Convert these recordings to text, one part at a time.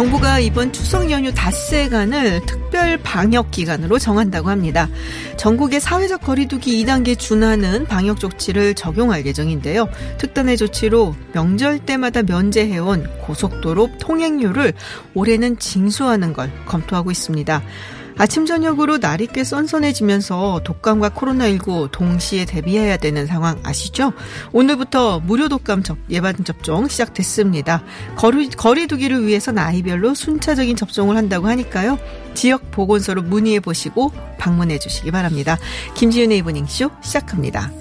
정부가 이번 추석 연휴 닷새간을 특별 방역 기간으로 정한다고 합니다. 전국의 사회적 거리두기 2단계 준하는 방역 조치를 적용할 예정인데요. 특단의 조치로 명절 때마다 면제해온 고속도로 통행료를 올해는 징수하는 걸 검토하고 있습니다. 아침 저녁으로 날이 꽤 선선해지면서 독감과 코로나19 동시에 대비해야 되는 상황 아시죠? 오늘부터 무료 독감 접, 예방 접종 시작됐습니다. 거리, 거리두기를 위해서 나이별로 순차적인 접종을 한다고 하니까요. 지역 보건소로 문의해 보시고 방문해 주시기 바랍니다. 김지윤의 이브닝쇼 시작합니다.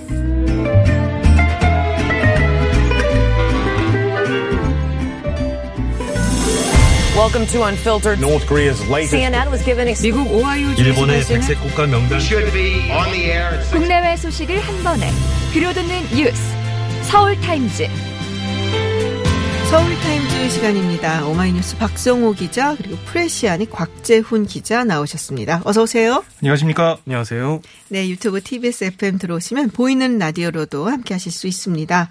Welcome to Unfiltered. North Korea's latest CNN was given ex- 미국 오하이오 주 일본의 백색 국가 명단 should be on the air 국내외 소식을 한 번에 들려듣는 뉴스 서울 타임즈 서울타임즈 시간입니다. 오마이뉴스 박성호 기자 그리고 프레시안이 곽재훈 기자 나오셨습니다. 어서 오세요. 안녕하십니까? 안녕하세요. 네, 유튜브 TBS FM 들어오시면 보이는 라디오로도 함께 하실 수 있습니다.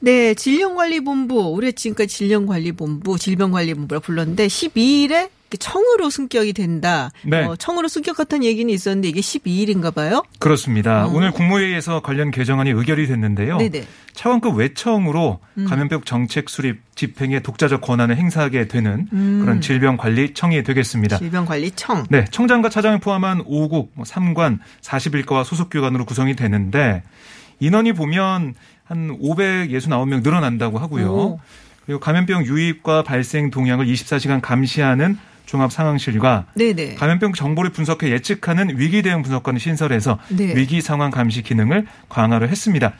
네, 질병관리본부, 올해 지금까지 질병관리본부, 질병관리본부라 불렀는데 12일에 청으로 승격이 된다. 네. 어, 청으로 승격했다는 얘기는 있었는데 이게 12일인가 봐요? 그렇습니다. 어. 오늘 국무회의에서 관련 개정안이 의결이 됐는데요. 네네. 음. 차관급 외청으로 감염병 정책 수립 집행의 독자적 권한을 행사하게 되는 음. 그런 질병관리청이 되겠습니다. 질병관리청. 네, 청장과 차장을 포함한 5국, 뭐 3관, 41가와 소속기관으로 구성이 되는데 인원이 보면 한 569명 늘어난다고 하고요. 오. 그리고 감염병 유입과 발생 동향을 24시간 감시하는 종합 상황실과 네네. 감염병 정보를 분석해 예측하는 위기 대응 분석관을 신설해서 네. 위기 상황 감시 기능을 강화를 했습니다.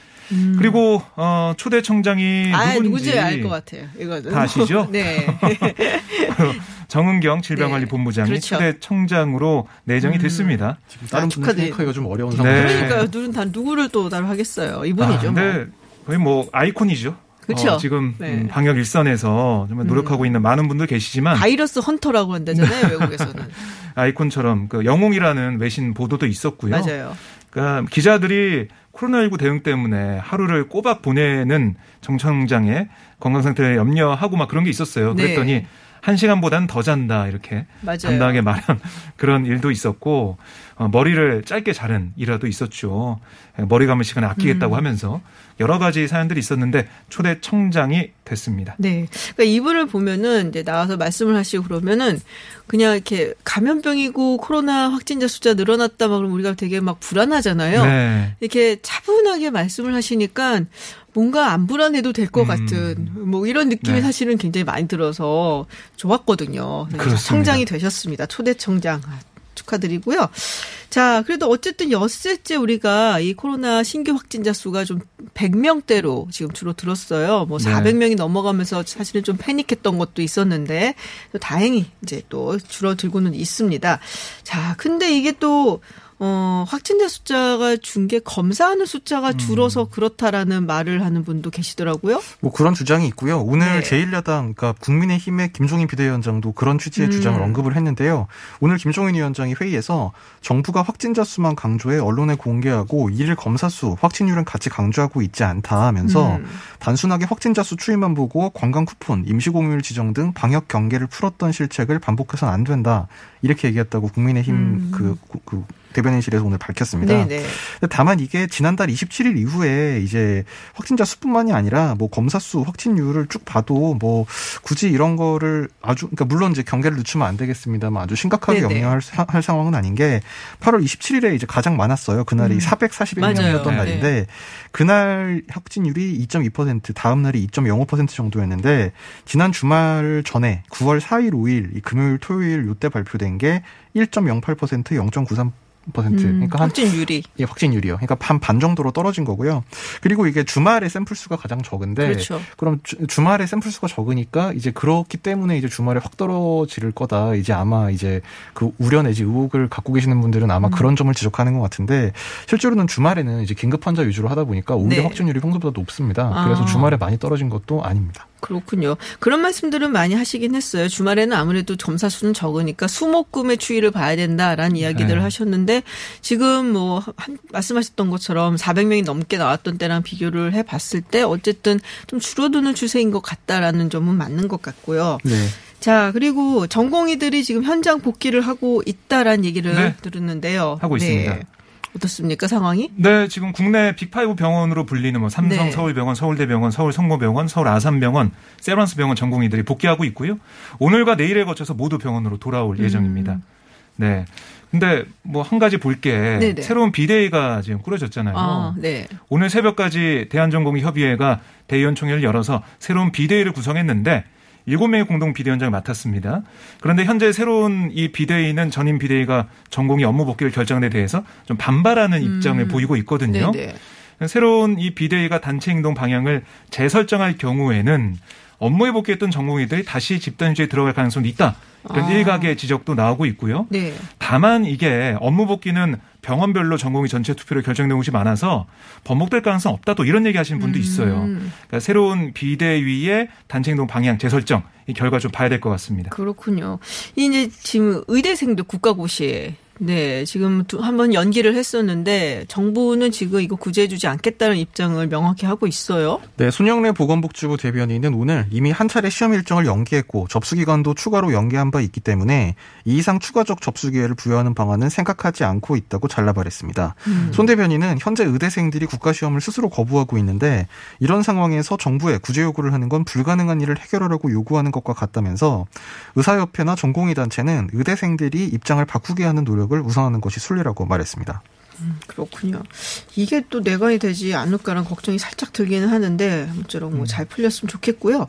그리고 어, 초대 청장이 음. 아, 누군지 누군지 알것 같아요. 이거는. 다 아시죠? 네. 정은경 질병관리본부장이 네. 그렇죠. 음. 초대 청장으로 내정이 됐습니다. 다른 분들 축하드리- 생각하기가 좀 어려운 네. 상황. 그러니까요. 누군 다 누구를 또 따로 하겠어요. 이분이죠. 아, 근데 거의 뭐 아이콘이죠. 그쵸? 어, 지금 네. 음, 방역 일선에서 정말 노력하고 있는 많은 분들 계시지만 바이러스 헌터라고 한다잖아요. 외국에서는. 아이콘처럼 그 영웅이라는 외신 보도도 있었고요. 맞아요. 그러니까 기자들이 코로나19 대응 때문에 하루를 꼬박 보내는 정청장의 건강 상태를 염려하고 막 그런 게 있었어요. 네. 그랬더니 한 시간보다는 더 잔다 이렇게 맞아요. 당당하게 말한 그런 일도 있었고 어, 머리를 짧게 자른 일화도 있었죠. 예, 머리 감을 시간을 음. 아끼겠다고 하면서 여러 가지 사연들이 있었는데 초대 청장이 됐습니다. 네. 그러니까 이분을 보면은 이제 나와서 말씀을 하시고 그러면은 그냥 이렇게 감염병이고 코로나 확진자 숫자 늘어났다 막 그러면 우리가 되게 막 불안하잖아요. 네. 이렇게 차분하게 말씀을 하시니까 뭔가 안 불안해도 될것 음. 같은 뭐 이런 느낌이 네. 사실은 굉장히 많이 들어서 좋았거든요. 그래서 그렇습니다. 청장이 되셨습니다. 초대 청장. 아, 축하드리고요. 자, 그래도 어쨌든 엿새째 우리가 이 코로나 신규 확진자 수가 좀 100명대로 지금 주로 들었어요. 뭐 네. 400명이 넘어가면서 사실은 좀 패닉했던 것도 있었는데 또 다행히 이제 또 줄어들고는 있습니다. 자, 근데 이게 또 어, 확진자 숫자가 준 게 검사하는 숫자가 줄어서 그렇다라는 말을 하는 분도 계시더라고요. 뭐 그런 주장이 있고요. 오늘 네. 제1야당, 그러니까 국민의힘의 김종인 비대위원장도 그런 취지의 음. 주장을 언급을 했는데요. 오늘 김종인 위원장이 회의에서 정부가 확진자 수만 강조해 언론에 공개하고 일일 검사 수, 확진율은 같이 강조하고 있지 않다 하면서 음. 단순하게 확진자 수 추이만 보고 관광 쿠폰, 임시공휴일 지정 등 방역 경계를 풀었던 실책을 반복해서는 안 된다. 이렇게 얘기했다고 국민의힘 음. 그, 그, 그 대변인실에서 오늘 밝혔습니다. 네네. 근데 다만 이게 지난달 27일 이후에 이제 확진자 수뿐만이 아니라 뭐 검사 수, 확진율을 쭉 봐도 뭐 굳이 이런 거를 아주 그러니까 물론 이제 경계를 늦추면 안 되겠습니다만 아주 심각하게 네네. 영향할 사- 할 상황은 아닌 게 8월 27일에 이제 가장 많았어요. 그날이 음. 441명이었던 맞아요. 날인데 그날 확진율이 2.2% 다음 날이 2.05% 정도였는데 지난 주말 전에 9월 4일, 5일 이 금요일, 토요일 요때 발표된 게 1.08%, 0.93 퍼센트. 음, 그러니까 한 확진율이. 예, 확진율이요. 그러니까 반반 정도로 떨어진 거고요. 그리고 이게 주말에 샘플 수가 가장 적은데 그렇죠. 그럼 주, 말에 샘플 수가 적으니까 이제 그렇기 때문에 이제 주말에 확 떨어질 거다. 이제 아마 이제 그 우려 내지 의혹을 갖고 계시는 분들은 아마 음. 그런 점을 지적하는 것 같은데 실제로는 주말에는 이제 긴급 환자 위주로 하다 보니까 오히려 네. 확진율이 평소보다 높습니다. 아. 그래서 주말에 많이 떨어진 것도 아닙니다. 그렇군요. 그런 말씀들은 많이 하시긴 했어요. 주말에는 아무래도 점사 수는 적으니까 수목금의 추이를 봐야 된다라는 이야기들을 네. 하셨는데 지금 뭐 한- 말씀하셨던 것처럼 400명이 넘게 나왔던 때랑 비교를 해 봤을 때 어쨌든 좀 줄어드는 추세인 것 같다라는 점은 맞는 것 같고요. 네. 자, 그리고 전공의들이 지금 현장 복귀를 하고 있다라는 얘기를 네. 들었는데요. 하고 네. 있습니다. 어떻습니까, 상황이? 네, 지금 국내 빅5 병원으로 불리는 뭐 삼성 네. 서울병원, 서울대병원, 서울성모병원, 서울 아산병원, 세브란스병원 전공의들이 복귀하고 있고요. 오늘과 내일에 거쳐서 모두 병원으로 돌아올 음. 예정입니다. 네. 근데 뭐 한 가지 볼게 네네. 새로운 비대위가 지금 꾸려졌잖아요. 아, 네. 오늘 새벽까지 대한전공의협의회가 대의원 총회를 열어서 새로운 비대위를 구성했는데 7명의 공동 비대위원장을 맡았습니다. 그런데 현재 새로운 이 비대위는 전임 비대위가 전공의 업무 복귀를 결정에 대해서 좀 반발하는 입장을 보이고 있거든요. 음. 네네. 새로운 이 비대위가 단체 행동 방향을 재설정할 경우에는 업무에 복귀했던 전공의들이 다시 집단 휴재에 들어갈 가능성도 있다. 이런 아. 일각의 지적도 나오고 있고요. 네. 다만 이게 업무 복귀는 병원별로 전공의 전체 투표로 결정되는 곳이 많아서 번복될 가능성 없다 또 이런 얘기 하시는 분도 있어요. 음. 그러니까 새로운 비대위의 단체 행동 방향 재설정 이 결과 좀 봐야 될 것 같습니다. 그렇군요. 이제 지금 의대생도 국가고시에 네, 지금 두- 한번 연기를 했었는데 정부는 지금 이거 구제해주지 않겠다는 입장을 명확히 하고 있어요. 네, 손영래 보건복지부 대변인은 오늘 이미 한 차례 시험 일정을 연기했고 접수 기간도 추가로 연기한 바 있기 때문에 이 이상 추가적 접수 기회를 부여하는 방안은 생각하지 않고 있다고 잘라말했습니다. 손 대변인은 현재 의대생들이 국가 시험을 스스로 거부하고 있는데 이런 상황에서 정부에 구제 요구를 하는 건 불가능한 일을 해결하라고 요구하는 것과 같다면서 의사협회나 전공의 단체는 의대생들이 입장을 바꾸게 하는 노력 을 우선하는 것이 순리라고 말했습니다. 그렇군요. 이게 또 내관이 되지 않을까라는 걱정이 살짝 들기는 하는데 아무쪼록 뭐 잘 풀렸으면 좋겠고요.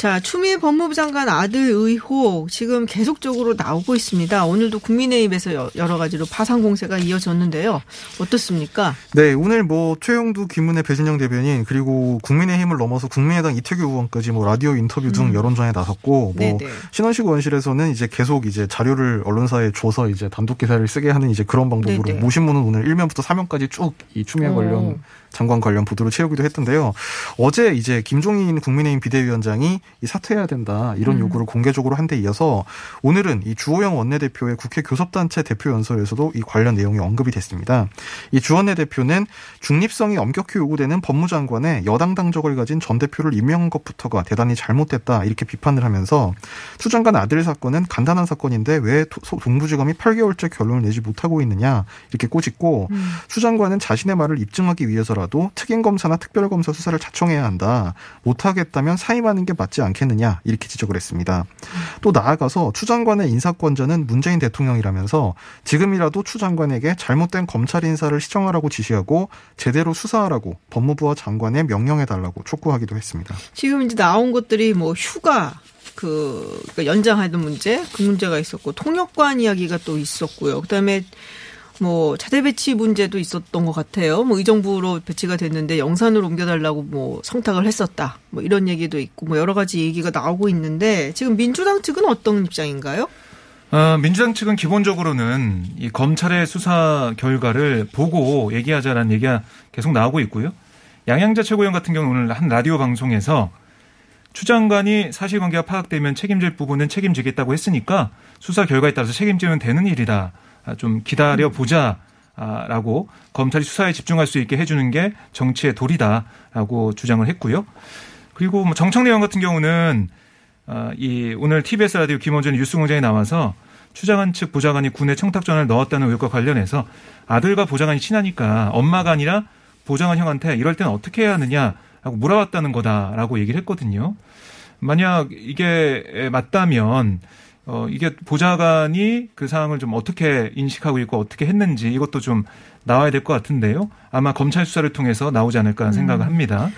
자, 추미애 법무부 장관 아들 의혹 지금 계속적으로 나오고 있습니다. 오늘도 국민의힘에서 여- 여러 가지로 파상 공세가 이어졌는데요. 어떻습니까? 네, 오늘 뭐 최영두, 김문혜, 배진영 대변인 그리고 국민의힘을 넘어서 국민의당 이태규 의원까지 뭐 라디오 인터뷰 등 여론전에 나섰고 뭐 네네. 신원식 원실에서는 이제 계속 이제 자료를 언론사에 줘서 이제 단독 기사를 쓰게 하는 이제 그런 방법으로 네네. 모신문은 오늘 1면부터 3면까지 쭉 이 추미애 오. 관련 장관 관련 보도를 채우기도 했던데요. 어제 이제 김종인 국민의힘 비대위원장이 이 사퇴해야 된다 이런 음. 요구를 공개적으로 한 데 이어서 오늘은 이 주호영 원내대표의 국회 교섭단체 대표 연설에서도 이 관련 내용이 언급이 됐습니다. 이 주원내 대표는 중립성이 엄격히 요구되는 법무장관의 여당 당적을 가진 전 대표를 임명한 것부터가 대단히 잘못됐다 이렇게 비판을 하면서 추 장관 아들 사건은 간단한 사건인데 왜 동부지검이 8개월째 결론을 내지 못하고 있느냐 이렇게 꼬집고 추 장관은 자신의 말을 입증하기 위해서라 도 특임 검사나 특별 검사 수사를 자청해야 한다. 못하겠다면 사임하는 게 맞지 않겠느냐 이렇게 지적을 했습니다. 또 나아가서 추 장관의 인사권자는 문재인 대통령이라면서 지금이라도 추 장관에게 잘못된 검찰 인사를 시정하라고 지시하고 제대로 수사하라고 법무부와 장관에 명령해 달라고 촉구하기도 했습니다. 지금 이제 나온 것들이 뭐 휴가 그 그러니까 연장하는 문제 그 문제가 있었고 통역관 이야기가 또 있었고요. 그다음에 뭐 차대 배치 문제도 있었던 것 같아요. 뭐 의정부로 배치가 됐는데 영산으로 옮겨달라고 뭐 성탁을 했었다. 뭐 이런 얘기도 있고 뭐 여러 가지 얘기가 나오고 있는데 지금 민주당 측은 어떤 입장인가요? 어, 민주당 측은 기본적으로는 이 검찰의 수사 결과를 보고 얘기하자라는 얘기가 계속 나오고 있고요. 양양자 최고위원 같은 경우는 오늘 한 라디오 방송에서 추 장관이 사실관계가 파악되면 책임질 부분은 책임지겠다고 했으니까 수사 결과에 따라서 책임지면 되는 일이다. 아, 좀 기다려 보자. 아, 라고 검찰이 수사에 집중할 수 있게 해주는 게 정치의 도리다라고 주장을 했고요. 그리고 뭐 정청래 의원 같은 경우는 아, 이 오늘 TBS 라디오 김원준 뉴스공장에 나와서 추장관 측 보좌관이 군에 청탁 전화를 넣었다는 의혹과 관련해서 아들과 보좌관이 친하니까 엄마가 아니라 보좌관 형한테 이럴 때는 어떻게 해야 하느냐라고 물어봤다는 거다라고 얘기를 했거든요. 만약 이게 맞다면 어 이게 보좌관이 그 상황을 좀 어떻게 인식하고 있고 어떻게 했는지 이것도 좀 나와야 될 것 같은데요. 아마 검찰 수사를 통해서 나오지 않을까 생각을 합니다.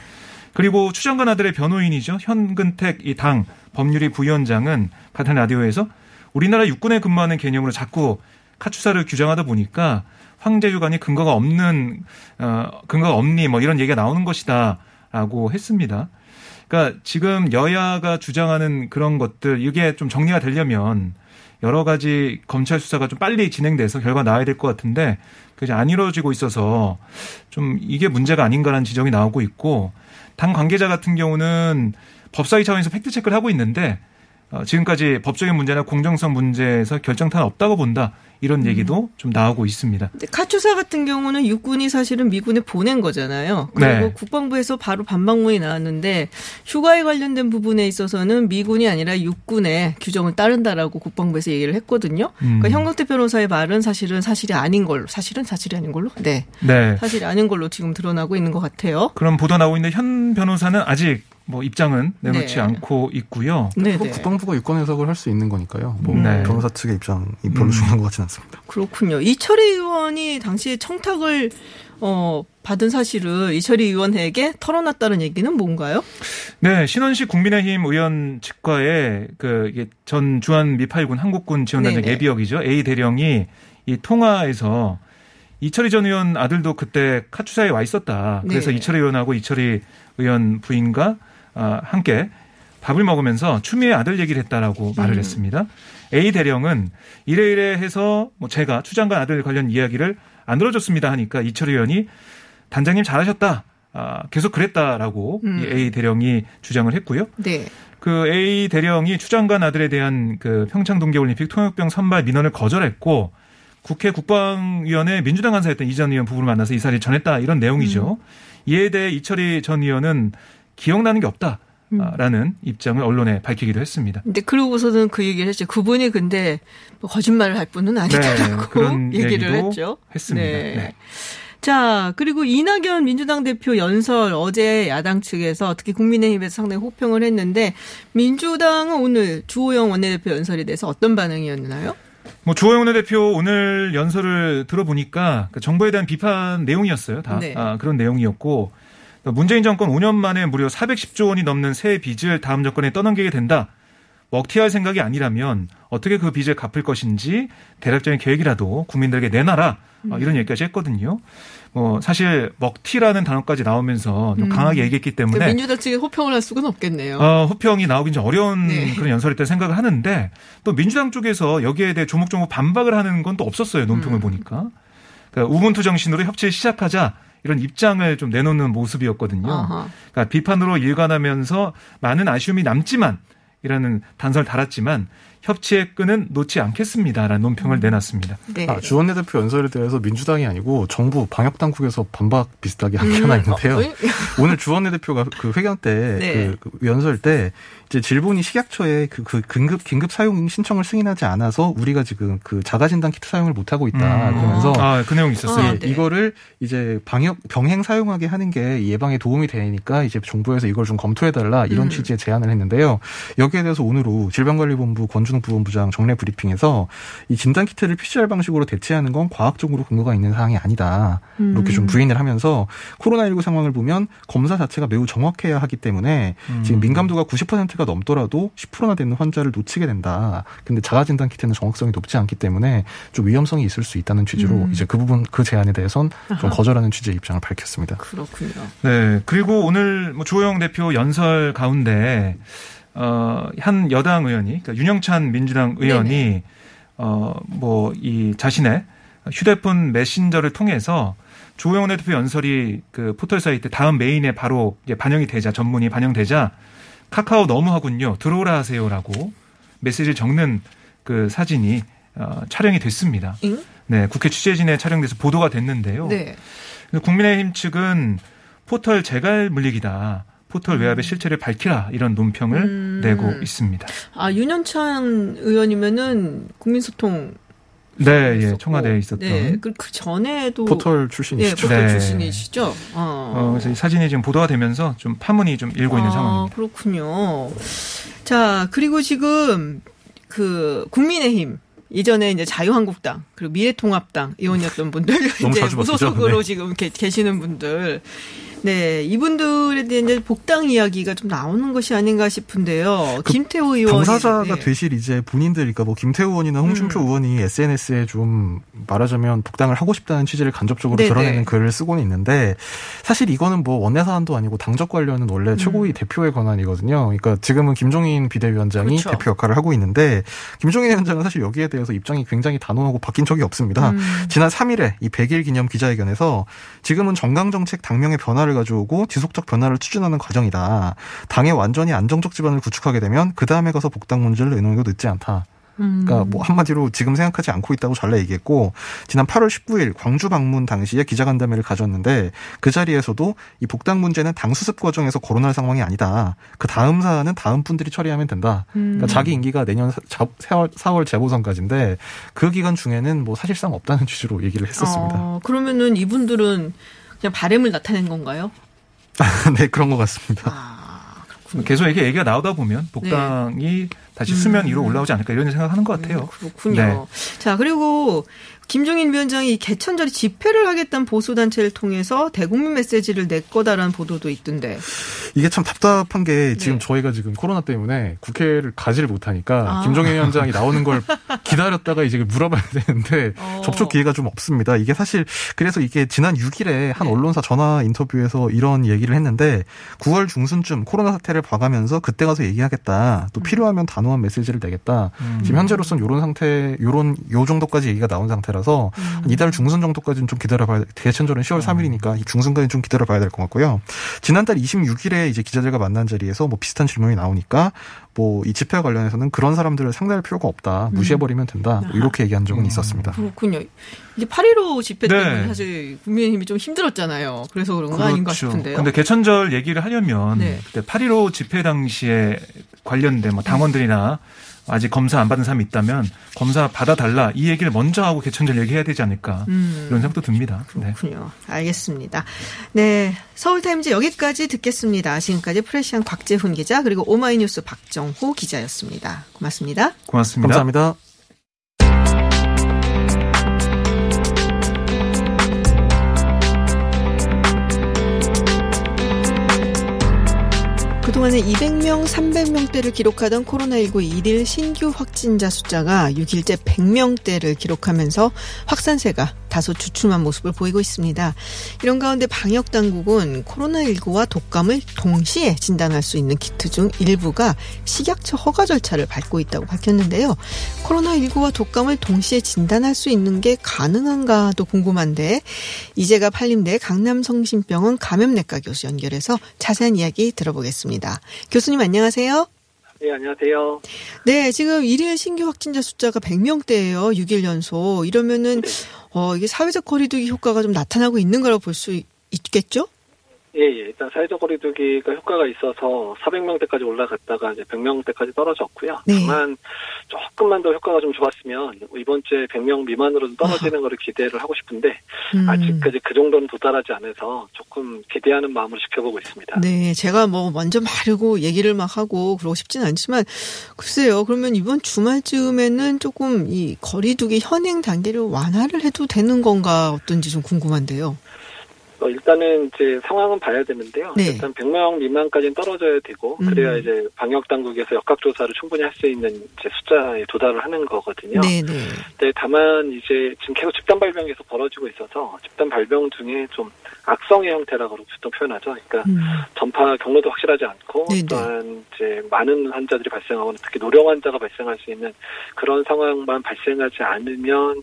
그리고 추장관 아들의 변호인이죠. 현근택 이 당 법률위 부위원장은 같은 라디오에서 우리나라 육군에 근무하는 개념으로 자꾸 카투사를 규정하다 보니까 황제 휴관이 근거가 없는 어 근거가 없니 뭐 이런 얘기가 나오는 것이다라고 했습니다. 그러니까 지금 여야가 주장하는 그런 것들 이게 좀 정리가 되려면 여러 가지 검찰 수사가 좀 빨리 진행돼서 결과 나와야 될 것 같은데 그게 안 이루어지고 있어서 좀 이게 문제가 아닌가라는 지적이 나오고 있고 당 관계자 같은 경우는 법사위 차원에서 팩트 체크를 하고 있는데 어, 지금까지 법적인 문제나 공정성 문제에서 결정탄 없다고 본다 이런 얘기도 좀 나오고 있습니다. 카투사 같은 경우는 육군이 사실은 미군에 보낸 거잖아요. 그리고 네. 국방부에서 바로 반박문이 나왔는데 휴가에 관련된 부분에 있어서는 미군이 아니라 육군의 규정을 따른다라고 국방부에서 얘기를 했거든요. 음. 그러니까 현경태 변호사의 말은 사실은 사실이 아닌 걸로, 사실은 사실이 아닌 걸로, 네, 네. 사실이 아닌 걸로 지금 드러나고 있는 것 같아요. 그런 보도 나오고 있는데 현 변호사는 아직 뭐 입장은 내놓지 네. 않고 있고요. 네, 네. 국방부가 유권 해석을 할 수 있는 거니까요. 뭐 네. 변호사 측의 입장이 별로 음. 중요한 것 같지는 않습니다. 그렇군요. 이철희 의원이 당시에 청탁을 어, 받은 사실을 이철희 의원에게 털어놨다는 얘기는 뭔가요? 네, 신원식 국민의힘 의원 측과의 그 이게 전 주한 미8군 한국군 지원단장 네네. 예비역이죠. A 대령이 이 통화에서 이철희 전 의원 아들도 그때 카투사에 와 있었다. 그래서 네. 이철희 의원하고 이철희 의원 부인과 아, 함께 밥을 먹으면서 추미애 아들 얘기를 했다라고 말을 음. 했습니다. A 대령은 이래 이래 해서 뭐 제가 추장관 아들 관련 이야기를 안 들어줬습니다 하니까 이철희 의원이 단장님 잘하셨다. 아, 계속 그랬다라고 음. 이 A 대령이 주장을 했고요. 네. 그 A 대령이 추장관 아들에 대한 그 평창 동계올림픽 통역병 선발 민원을 거절했고 국회 국방위원회 민주당 간사였던 이전 의원 부부를 만나서 이 사실을 전했다 이런 내용이죠. 이에 대해 이철희 전 의원은 기억나는 게 없다 라는 입장을 언론에 밝히기도 했습니다. 근데 그러고서는 그 얘기를 했죠. 그분이 근데 뭐 거짓말을 할 분은 아니다라고 네, 그런 얘기를 했죠. 했습니다. 네. 자, 그리고 이낙연 민주당 대표 연설 어제 야당 측에서 특히 국민의힘에서 상당히 호평을 했는데 민주당은 오늘 주호영 원내대표 연설에 대해서 어떤 반응이었나요? 뭐 주호영 원내대표 오늘 연설을 들어보니까 그 정부에 대한 비판 내용이었어요. 다 네. 아, 그런 내용이었고 문재인 정권 5년 만에 무려 410조 원이 넘는 새 빚을 다음 정권에 떠넘기게 된다. 먹튀할 생각이 아니라면 어떻게 그 빚을 갚을 것인지 대략적인 계획이라도 국민들에게 내놔라 어, 이런 얘기까지 했거든요. 뭐 사실 먹튀라는 단어까지 나오면서 좀 강하게 얘기했기 때문에 그러니까 민주당 측에 호평을 할 수는 없겠네요. 어, 호평이 나오긴 좀 어려운 네. 그런 연설이었다 생각을 하는데 또 민주당 쪽에서 여기에 대해 조목조목 반박을 하는 건 또 없었어요. 논평을 음. 보니까. 그러니까 우분투 정신으로 협치를 시작하자 이런 입장을 좀 내놓는 모습이었거든요. 아하. 그러니까 비판으로 일관하면서 많은 아쉬움이 남지만 이라는 단서를 달았지만 협치의 끈은 놓지 않겠습니다라는 논평을 내놨습니다. 네. 아, 주원내 대표 연설에 대해서 민주당이 아니고 정부 방역 당국에서 반박 비슷하게 한게 하나 있는데요. 어, 어, 오늘 주원내 대표가 그 회견 때, 네. 그, 그 연설 때 이제 질본이 식약처에 그, 그 긴급 긴급 사용 신청을 승인하지 않아서 우리가 지금 그 자가 진단 키트 사용을 못 하고 있다 음. 그러면서 아, 그 내용이 있었어요. 아, 예, 네. 이거를 이제 방역 병행 사용하게 하는 게 예방에 도움이 되니까 이제 정부에서 이걸 좀 검토해 달라 이런 음. 취지의 제안을 했는데요. 여기에 대해서 오늘 오후 질병관리본부 권 준욱 부본부장 정례 브리핑에서 이 진단 키트를 PCR 방식으로 대체하는 건 과학적으로 근거가 있는 사항이 아니다. 이렇게 좀 부인을 하면서 코로나19 상황을 보면 검사 자체가 매우 정확해야 하기 때문에 지금 민감도가 90%가 넘더라도 10%나 되는 환자를 놓치게 된다. 근데 자가 진단 키트는 정확성이 높지 않기 때문에 좀 위험성이 있을 수 있다는 취지로 이제 그 부분 그 제안에 대해선 좀 거절하는 취지의 입장을 밝혔습니다. 그렇군요. 네. 그리고 오늘 뭐 조영 대표 연설 가운데 어, 한 여당 의원이, 그러니까 윤영찬 민주당 의원이 네네. 어, 뭐 이 자신의 휴대폰 메신저를 통해서 조영 대표 연설이 그 포털 사이트 다음 메인에 바로 이제 반영이 되자 전문이 반영되자 카카오 너무하군요. 들어오라 하세요라고 메시지를 적는 그 사진이 어, 촬영이 됐습니다. 응? 네, 국회 취재진에 촬영돼서 보도가 됐는데요. 네. 국민의힘 측은 포털 재갈 물리기다. 포털 외압의 실체를 밝히라 이런 논평을 음. 내고 있습니다. 아, 윤현찬 의원이면은 국민소통 네, 예, 있었고. 청와대에 있었던. 네, 그, 그 전에도 포털 예, 출신이시죠. 포털 네. 출신이시죠. 어. 어, 그래서 이 사진이 지금 보도가 되면서 좀 파문이 좀 일고 있는 아, 상황입니다. 그렇군요. 자, 그리고 지금 그 국민의힘 예전에 이제 자유한국당 그리고 미래통합당 의원이었던 분들 너무 이제? 무소속으로 네. 지금 계, 계시는 분들 네, 이분들에 대한 이제 복당 이야기가 좀 나오는 것이 아닌가 싶은데요. 김태호 의원 그 당사자가 네. 되실 이제 본인들, 그러니까 뭐 김태우 의원이나 홍준표 음. 의원이 SNS에 좀 말하자면 복당을 하고 싶다는 취지를 간접적으로 네네. 드러내는 글을 쓰고는 있는데 사실 이거는 뭐 원내 사안도 아니고 당적 관련은 원래 최고위 대표의 권한이거든요. 그러니까 지금은 김종인 비대위원장이 음. 그렇죠. 대표 역할을 하고 있는데 김종인 위원장은 사실 여기에 대해서 입장이 굉장히 단호하고 바뀐 적이 없습니다. 음. 지난 3일에 이 100일 기념 기자회견에서 지금은 정강 정책 당명의 변화를 가져오고 지속적 변화를 추진하는 과정이다. 당에 완전히 안정적 기반을 구축하게 되면 그 다음에 가서 복당 문제를 의논해도 늦지 않다. 음. 그러니까 뭐 한마디로 지금 생각하지 않고 있다고 잘라 얘기했고 지난 8월 19일 광주 방문 당시에 기자간담회를 가졌는데 그 자리에서도 이 복당 문제는 당 수습 과정에서 거론할 상황이 아니다. 그 다음 사안은 다음 분들이 처리하면 된다. 음. 그러니까 자기 임기가 내년 4월, 4월 재보선까지인데 그 기간 중에는 뭐 사실상 없다는 취지로 얘기를 했었습니다. 어, 그러면은 이분들은 그냥 바램을 나타낸 건가요? 네 그런 것 같습니다. 아, 계속 이게 얘기가 나오다 보면 복당이 다시 수면 위로 올라오지 않을까 이런 생각하는 것 같아요. 그렇군요. 네. 자, 그리고 김종인 위원장이 개천절에 집회를 하겠다는 보수 단체를 통해서 대국민 메시지를 낼 거다라는 보도도 있던데. 이게 참 답답한 게 지금 네. 저희가 지금 코로나 때문에 국회를 가지를 못하니까 아. 김종인 위원장이 나오는 걸 기다렸다가 이제 물어봐야 되는데 어. 접촉 기회가 좀 없습니다. 이게 사실 그래서 이게 지난 6일에 한 네. 언론사 전화 인터뷰에서 이런 얘기를 했는데 9월 중순쯤 코로나 사태를 봐가면서 그때 가서 얘기하겠다. 또 필요하면 단호 한 메시지를 내겠다. 지금 현재로서는 요런 상태, 요런 요 정도까지 얘기가 나온 상태라서 한 이달 중순 정도까지는 좀 기다려봐야 대천절은 10월 3일이니까 이 중순까지 좀 기다려봐야 될 것 같고요. 지난달 26일에 이제 기자들과 만난 자리에서 뭐 비슷한 질문이 나오니까 뭐 이 집회와 관련해서는 그런 사람들을 상대할 필요가 없다. 무시해버리면 된다. 뭐 이렇게 얘기한 적은 있었습니다. 그렇군요. 이게 8.15 집회 네. 때문에 사실 국민의힘이 좀 힘들었잖아요. 그래서 그런 거 아닌가 싶은데요. 그렇죠. 근데 개천절 얘기를 하려면 네. 그때 8.15 집회 당시에 관련된 뭐 당원들이나 아직 검사 안 받은 사람이 있다면 검사 받아달라 이 얘기를 먼저 하고 개천절 얘기해야 되지 않을까 음. 이런 생각도 듭니다. 네. 그렇군요. 알겠습니다. 네. 서울타임즈 여기까지 듣겠습니다. 지금까지 프레시안 곽재훈 기자 그리고 오마이뉴스 박정호 기자였습니다. 고맙습니다. 고맙습니다. 감사합니다. 그동안에 200명, 300명대를 기록하던 코로나19 일일 신규 확진자 숫자가 6일째 100명대를 기록하면서 확산세가 다소 주춤한 모습을 보이고 있습니다. 이런 가운데 방역 당국은 코로나19와 독감을 동시에 진단할 수 있는 키트 중 일부가 식약처 허가 절차를 밟고 있다고 밝혔는데요. 코로나19와 독감을 동시에 진단할 수 있는 게 가능한가도 궁금한데 이재가 팔림대 강남성심병원 감염내과 교수 연결해서 자세한 이야기 들어보겠습니다. 교수님 안녕하세요. 네, 안녕하세요. 네, 지금 일일 신규 확진자 숫자가 100명대예요. 6일 연속. 이러면은 어 이게 사회적 거리두기 효과가 좀 나타나고 있는 거라고 볼 수 있겠죠? 예, 예. 일단 사회적 거리두기가 효과가 있어서 400명대까지 올라갔다가 이제 100명대까지 떨어졌고요. 네. 다만 조금만 더 효과가 좀 좋았으면 이번 주에 100명 미만으로 좀 떨어지는 거를 기대를 하고 싶은데 음. 아직까지 그 정도는 도달하지 않아서 조금 기대하는 마음으로 지켜보고 있습니다. 네, 제가 뭐 먼저 마르고 얘기를 막 하고 그러고 싶진 않지만 글쎄요. 그러면 이번 주말쯤에는 조금 이 거리두기 현행 단계를 완화를 해도 되는 건가 어떤지 좀 궁금한데요. 어, 일단은 이제 상황은 봐야 되는데요. 네. 일단 100명 미만까지는 떨어져야 되고 그래야 음. 이제 방역 당국에서 역학 조사를 충분히 할 수 있는 이제 숫자에 도달을 하는 거거든요. 네, 네. 네, 다만 이제 지금 계속 집단 발병이 계속 벌어지고 있어서 집단 발병 중에 좀 악성의 형태라고 보통 표현하죠. 그러니까 음. 전파 경로도 확실하지 않고 네네. 또한 이제 많은 환자들이 발생하거나 특히 노령 환자가 발생할 수 있는 그런 상황만 발생하지 않으면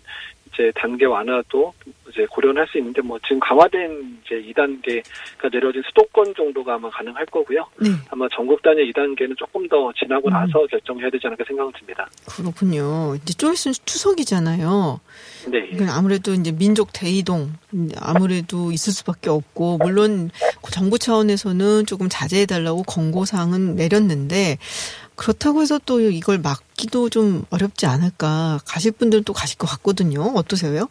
이제 단계 완화도 이제 고려는 할수 있는데 뭐 지금 강화된 이제 2단계가 내려진 수도권 정도가 아마 가능할 거고요. 네. 아마 전국 단위 2단계는 조금 더 지나고 음. 나서 결정해야 되지 않을까 생각은 듭니다. 그렇군요. 이제 좀 있으면 추석이잖아요. 네. 그러니까 아무래도 이제 민족 대이동 음, 아무래도 있을 수밖에 없고 물론 정부 차원에서는 조금 자제해 달라고 권고 사항은 내렸는데 그렇다고 해서 또 이걸 막기도 좀 어렵지 않을까 가실 분들은 또 가실 것 같거든요. 어떠세요?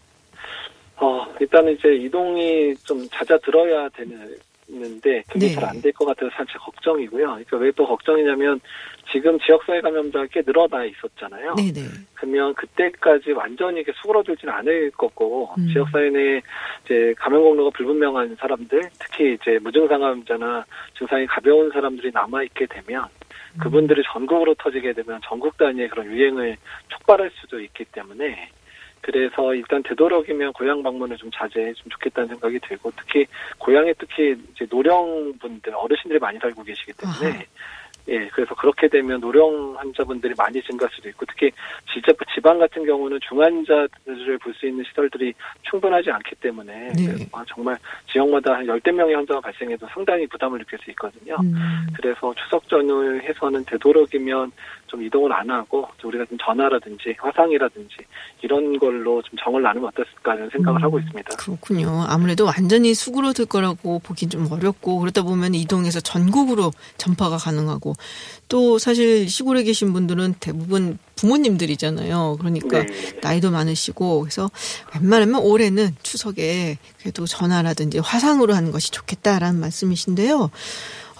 어, 일단은 이제 이동이 좀 잦아 들어야 되는 있는데 그게 네. 잘안 될 것 같아서 사실 걱정이고요. 그러니까 왜 또 걱정이냐면 지금 지역사회 감염자가 꽤 늘어나 있었잖아요. 네네. 그러면 그때까지 완전히 이렇게 수그러들지는 않을 거고 음. 지역사회 내에 이제 감염 경로가 불분명한 사람들 특히 이제 무증상 감염자나 증상이 가벼운 사람들이 남아 있게 되면 음. 그분들이 전국으로 터지게 되면 전국 단위의 그런 유행을 촉발할 수도 있기 때문에 그래서 일단 되도록이면 고향 방문을 좀좀 좋겠다는 생각이 들고 특히 고향에 특히 이제 노령분들 어르신들이 많이 살고 계시기 때문에 아하. 예, 그래서 그렇게 되면 노령 환자분들이 많이 증가할 수도 있고 특히 진짜 지방 같은 경우는 중환자들을 볼 수 있는 시설들이 충분하지 않기 때문에 네. 정말 지역마다 한 열대 명의 환자가 발생해도 상당히 부담을 느낄 수 있거든요. 음. 그래서 추석 전후를 해서는 되도록이면 좀 이동을 안 하고 좀 우리가 좀 전화라든지 화상이라든지 이런 걸로 좀 정을 나누면 어떨까 하는 생각을 음. 하고 있습니다. 그렇군요. 아무래도 완전히 수그러들 거라고 보긴 좀 어렵고 그러다 보면 이동해서 전국으로 전파가 가능하고 또 사실 시골에 계신 분들은 대부분 부모님들이잖아요. 그러니까 네. 나이도 많으시고 그래서 웬만하면 올해는 추석에 그래도 전화라든지 화상으로 하는 것이 좋겠다라는 말씀이신데요.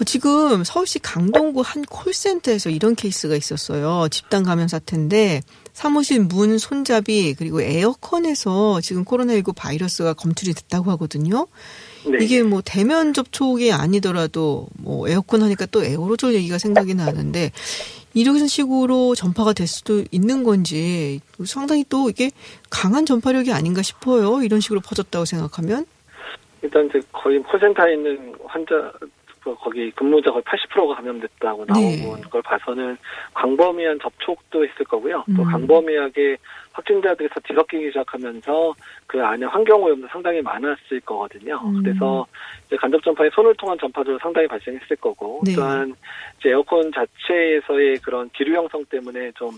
어, 지금 서울시 강동구 한 콜센터에서 이런 케이스가 있었어요. 집단 감염 사태인데 사무실 문 손잡이 그리고 에어컨에서 지금 코로나19 바이러스가 검출이 됐다고 하거든요. 네. 이게 뭐 대면 접촉이 아니더라도 뭐 에어컨 하니까 또 에어로졸 얘기가 생각이 나는데 이런 식으로 전파가 될 수도 있는 건지 상당히 또 이게 강한 전파력이 아닌가 싶어요. 이런 식으로 퍼졌다고 생각하면. 일단 이제 거의 콜센터에 있는 환자 그 거기 근무자 거의 80%가 감염됐다고 나온 네. 걸 봐서는 광범위한 접촉도 있을 거고요. 또 음. 광범위하게 확진자들이 다 뒤섞이기 시작하면서 그 안에 환경 오염도 상당히 많았을 거거든요. 음. 그래서 이제 간접 전파에 손을 통한 전파도 상당히 발생했을 거고 네. 또한 이제 에어컨 자체에서의 그런 기류 형성 때문에 좀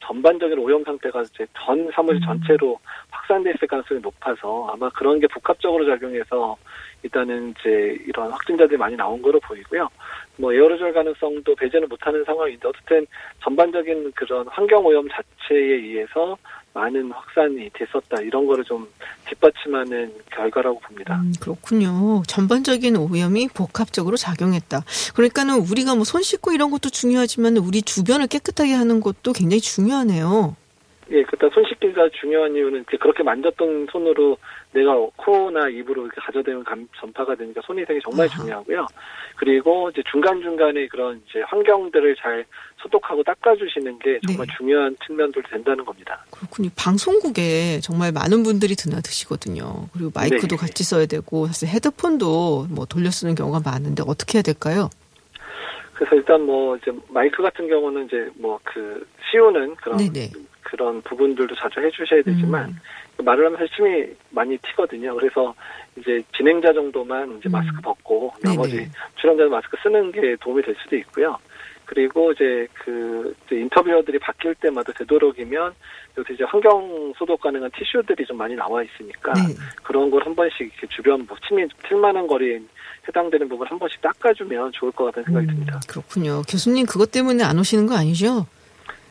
전반적인 오염 상태가 이제 전 사무실 음. 전체로 확산돼 있을 가능성이 높아서 아마 그런 게 복합적으로 작용해서 일단은 이제 이런 확진자들이 많이 나온 거로 보이고요. 뭐 에어로졸 가능성도 배제는 못하는 상황인데 어쨌든 전반적인 그런 환경 오염 자체에 의해서 많은 확산이 됐었다 이런 거를 좀 뒷받침하는 결과라고 봅니다. 음, 그렇군요. 전반적인 오염이 복합적으로 작용했다. 그러니까는 우리가 뭐 손 씻고 이런 것도 중요하지만 우리 주변을 깨끗하게 하는 것도 굉장히 중요하네요. 예, 그때 손 씻기가 중요한 이유는 그렇게 만졌던 손으로 내가 코나 입으로 이렇게 가져대면 감, 전파가 되니까 손 위생이 정말. 중요하고요. 그리고 이제 중간중간에 그런 이제 환경들을 잘 소독하고 닦아주시는 게 정말 네. 중요한 측면들이 된다는 겁니다. 그렇군요. 방송국에 정말 많은 분들이 드나드시거든요. 그리고 마이크도 네. 같이 써야 되고 사실 헤드폰도 뭐 돌려 쓰는 경우가 많은데 어떻게 해야 될까요? 그래서 일단 뭐 이제 마이크 같은 경우는 이제 뭐 그 씌우는 그런 네네. 그런 부분들도 자주 해주셔야 되지만 음. 말을 하면서 침이 많이 튀거든요. 그래서 이제 진행자 정도만 이제 음. 마스크 벗고. 나머지 출연자는 마스크 쓰는 게 도움이 될 수도 있고요. 그리고 이제 그 이제 인터뷰어들이 바뀔 때마다 되도록이면 여기서 이제 환경 소독 가능한 티슈들이 좀 많이 나와 있으니까 네. 그런 걸 한 번씩 이렇게 주변 뭐 침이 튈만한 거리에 해당되는 부분 한 번씩 닦아주면 좋을 것 같다는 생각이 음, 듭니다. 그렇군요. 교수님 그것 때문에 안 오시는 거 아니죠?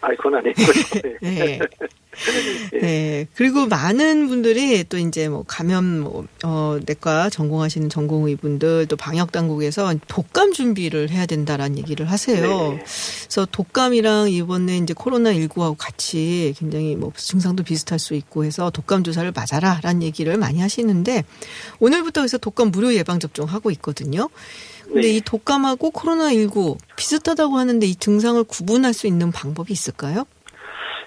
아, 그건 아니고요. 네. 네. 네. 그리고 많은 분들이 또 이제 뭐 감염 뭐, 어, 내과 전공하시는 전공의 분들 또 방역 당국에서 독감 준비를 해야 된다라는 얘기를 하세요. 네. 그래서 독감이랑 이번에 이제 코로나 19하고 같이 굉장히 뭐 증상도 비슷할 수 있고 해서 독감 주사를 맞아라라는 얘기를 많이 하시는데 오늘부터 그래서 독감 무료 예방 접종 하고 있거든요. 근데 네. 이 독감하고 코로나 19 비슷하다고 하는데 이 증상을 구분할 수 있는 방법이 있을까요?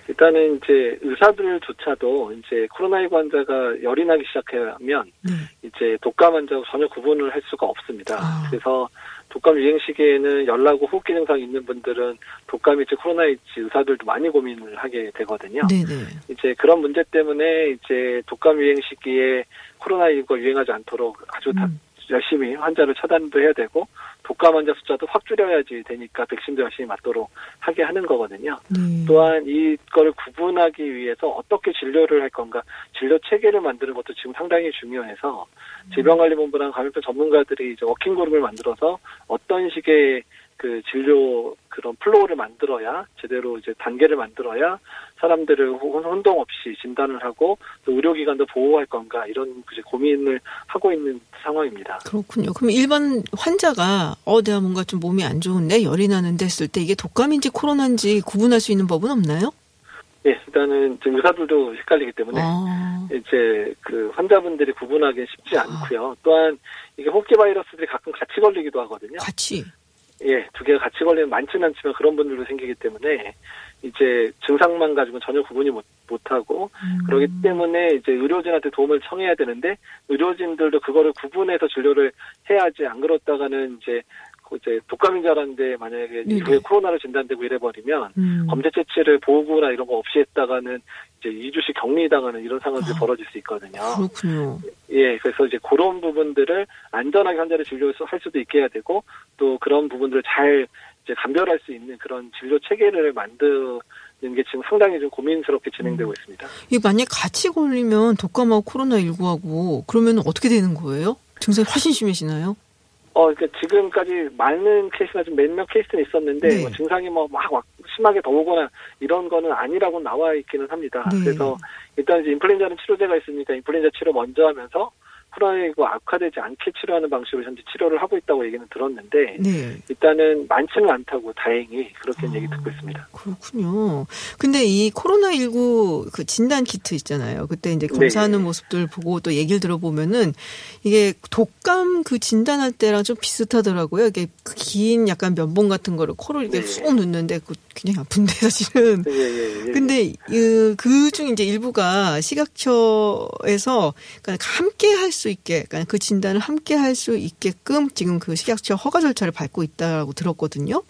일단은 이제 의사들조차도 이제 코로나19 환자가 열이 나기 시작하면 네. 이제 독감 환자하고 전혀 구분을 할 수가 없습니다. 아. 그래서 독감 유행 시기에는 열나고 호흡기 증상이 있는 분들은 독감일지 코로나일지 의사들도 많이 고민을 하게 되거든요. 네네. 이제 그런 문제 때문에 이제 독감 유행 시기에 코로나19가 유행하지 않도록 아주 다 음. 열심히 환자를 차단도 해야 되고 독감 환자 숫자도 확 줄여야지 되니까 백신도 열심히 맞도록 하게 하는 거거든요. 네. 또한 이거를 구분하기 위해서 어떻게 진료를 할 건가 진료 체계를 만드는 것도 지금 상당히 중요해서 질병관리본부랑 감염병 전문가들이 이제 working group을 만들어서 어떤 식의 그 진료 그런 flow를 만들어야 제대로 이제 단계를 만들어야 사람들을 혼- 혼동 없이 진단을 하고 또 의료기관도 보호할 건가 이런 이제 고민을 하고 있는 상황입니다. 그렇군요. 그럼 일반 환자가 어 내가 뭔가 좀 몸이 안 좋은데 열이 나는데 했을 때 이게 독감인지 코로나인지 구분할 수 있는 법은 없나요? 예, 일단은 지금 의사들도 헷갈리기 때문에 아, 이제 그 환자분들이 구분하기 쉽지 않고요. 또한 이게 호흡기 바이러스들이 가끔 같이 걸리기도 하거든요. 같이. 예, 두 개가 같이 걸리면 많지는 않지만 그런 분들도 생기기 때문에 이제 증상만 가지고 전혀 구분이 못, 못하고 그렇기 때문에 이제 의료진한테 도움을 청해야 되는데 의료진들도 그거를 구분해서 진료를 해야지 안 그렇다가는 이제 그 이제 독감인 줄 알았는데 만약에. 이후에 코로나로 진단되고 이래버리면 음. 검체 채취를 보호구나 이런 거 없이 했다가는 이제 2주씩 격리당하는 이런 상황들이 아. 벌어질 수 있거든요. 그렇군요. 예, 그래서 이제 그런 부분들을 안전하게 환자를 진료할 수도 있게 해야 되고 또 그런 부분들을 잘 이제 감별할 수 있는 그런 진료 체계를 만드는 게 지금 상당히 좀 고민스럽게 진행되고 있습니다. 이게 만약 같이 걸리면 독감하고 코로나 19하고 그러면 어떻게 되는 거예요? 증상이 훨씬 심해지나요? 어, 그러니까 지금까지 많은 케이스나 좀 몇몇 케이스는 있었는데 네. 뭐 증상이 뭐 막 심하게 더 오거나 이런 거는 아니라고 나와 있기는 합니다. 네. 그래서 일단 이제 인플루엔자는 치료제가 있으니까 인플루엔자 치료 먼저 하면서 코로나19 악화되지 않게 치료하는 방식으로 현재 치료를 하고 있다고 얘기는 들었는데 네. 일단은 많지는 않다고 다행히 그렇게 아. 얘기 듣고 있습니다. 그렇군요. 근데 이 코로나 19 그 진단 키트 있잖아요. 그때 이제 검사하는 네. 모습들 보고 또 얘기를 들어보면은 이게 독감 그 진단할 때랑 좀 비슷하더라고요. 이게 그긴 약간 면봉 같은 거를 코를 이렇게 네. 쏙 넣는데 그 굉장히 아픈데 사실은. 예. 근데 그, 그중 이제 일부가 식약처에서 그러니까 함께 할 수 있게, 그러니까 그 진단을 함께 할 수 있게끔 지금 그 식약처 허가 절차를 밟고 있다고 들었거든요.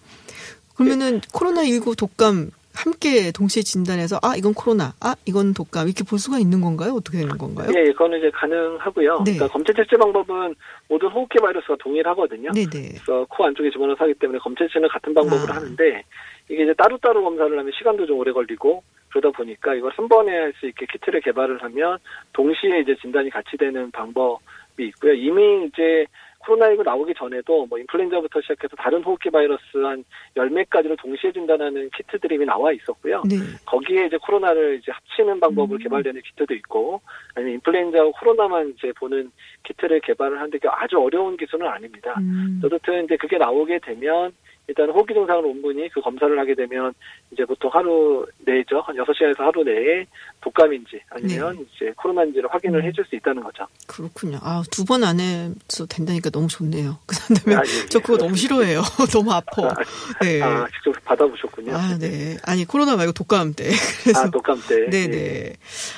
그러면은 코로나 19 독감 함께 동시에 진단해서 아 이건 코로나, 아 이건 독감 이렇게 볼 수가 있는 건가요? 어떻게 되는 건가요? 예, 그거는 이제 가능하고요. 네. 그러니까 검체 채취 방법은 모든 호흡기 바이러스가 동일하거든요. 네네. 그래서 코 안쪽에 집어넣어서 하기 때문에 검체 채취는 같은 방법으로 아. 하는데 이게 이제 따로따로 검사를 하면 시간도 좀 오래 걸리고 그러다 보니까 이걸 한 번에 할 수 있게 키트를 개발을 하면 동시에 이제 진단이 같이 되는 방법이 있고요. 이미 이제 코로나19 나오기 전에도 뭐 인플루엔자부터 시작해서 다른 호흡기 바이러스 한 열몇 가지를 동시에 진단하는 키트들이 이미 나와 있었고요. 네. 거기에 이제 코로나를 이제 합치는 방법으로 음. 개발되는 키트도 있고, 아니면 인플루엔자하고 코로나만 이제 보는 키트를 개발을 하는데 아주 어려운 기술은 아닙니다. 음. 어쨌든 이제 그게 나오게 되면 일단 호흡기 증상을 온 분이 그 검사를 하게 되면 이제 보통 하루 내죠. 한 6시간에서 하루 내에 독감인지 아니면 네. 이제 코로나인지를 확인을 음. 해줄 수 있다는 거죠. 그렇군요. 아 두 번 안 해서 된다니까 너무 좋네요. 그 다음에 아, 예, 예. 저 그거 너무 싫어해요. 너무 아파. 네. 아, 직접 받아보셨군요. 아, 네. 아니, 코로나 말고 독감 때. 그래서. 아, 독감 때. 예. 네네.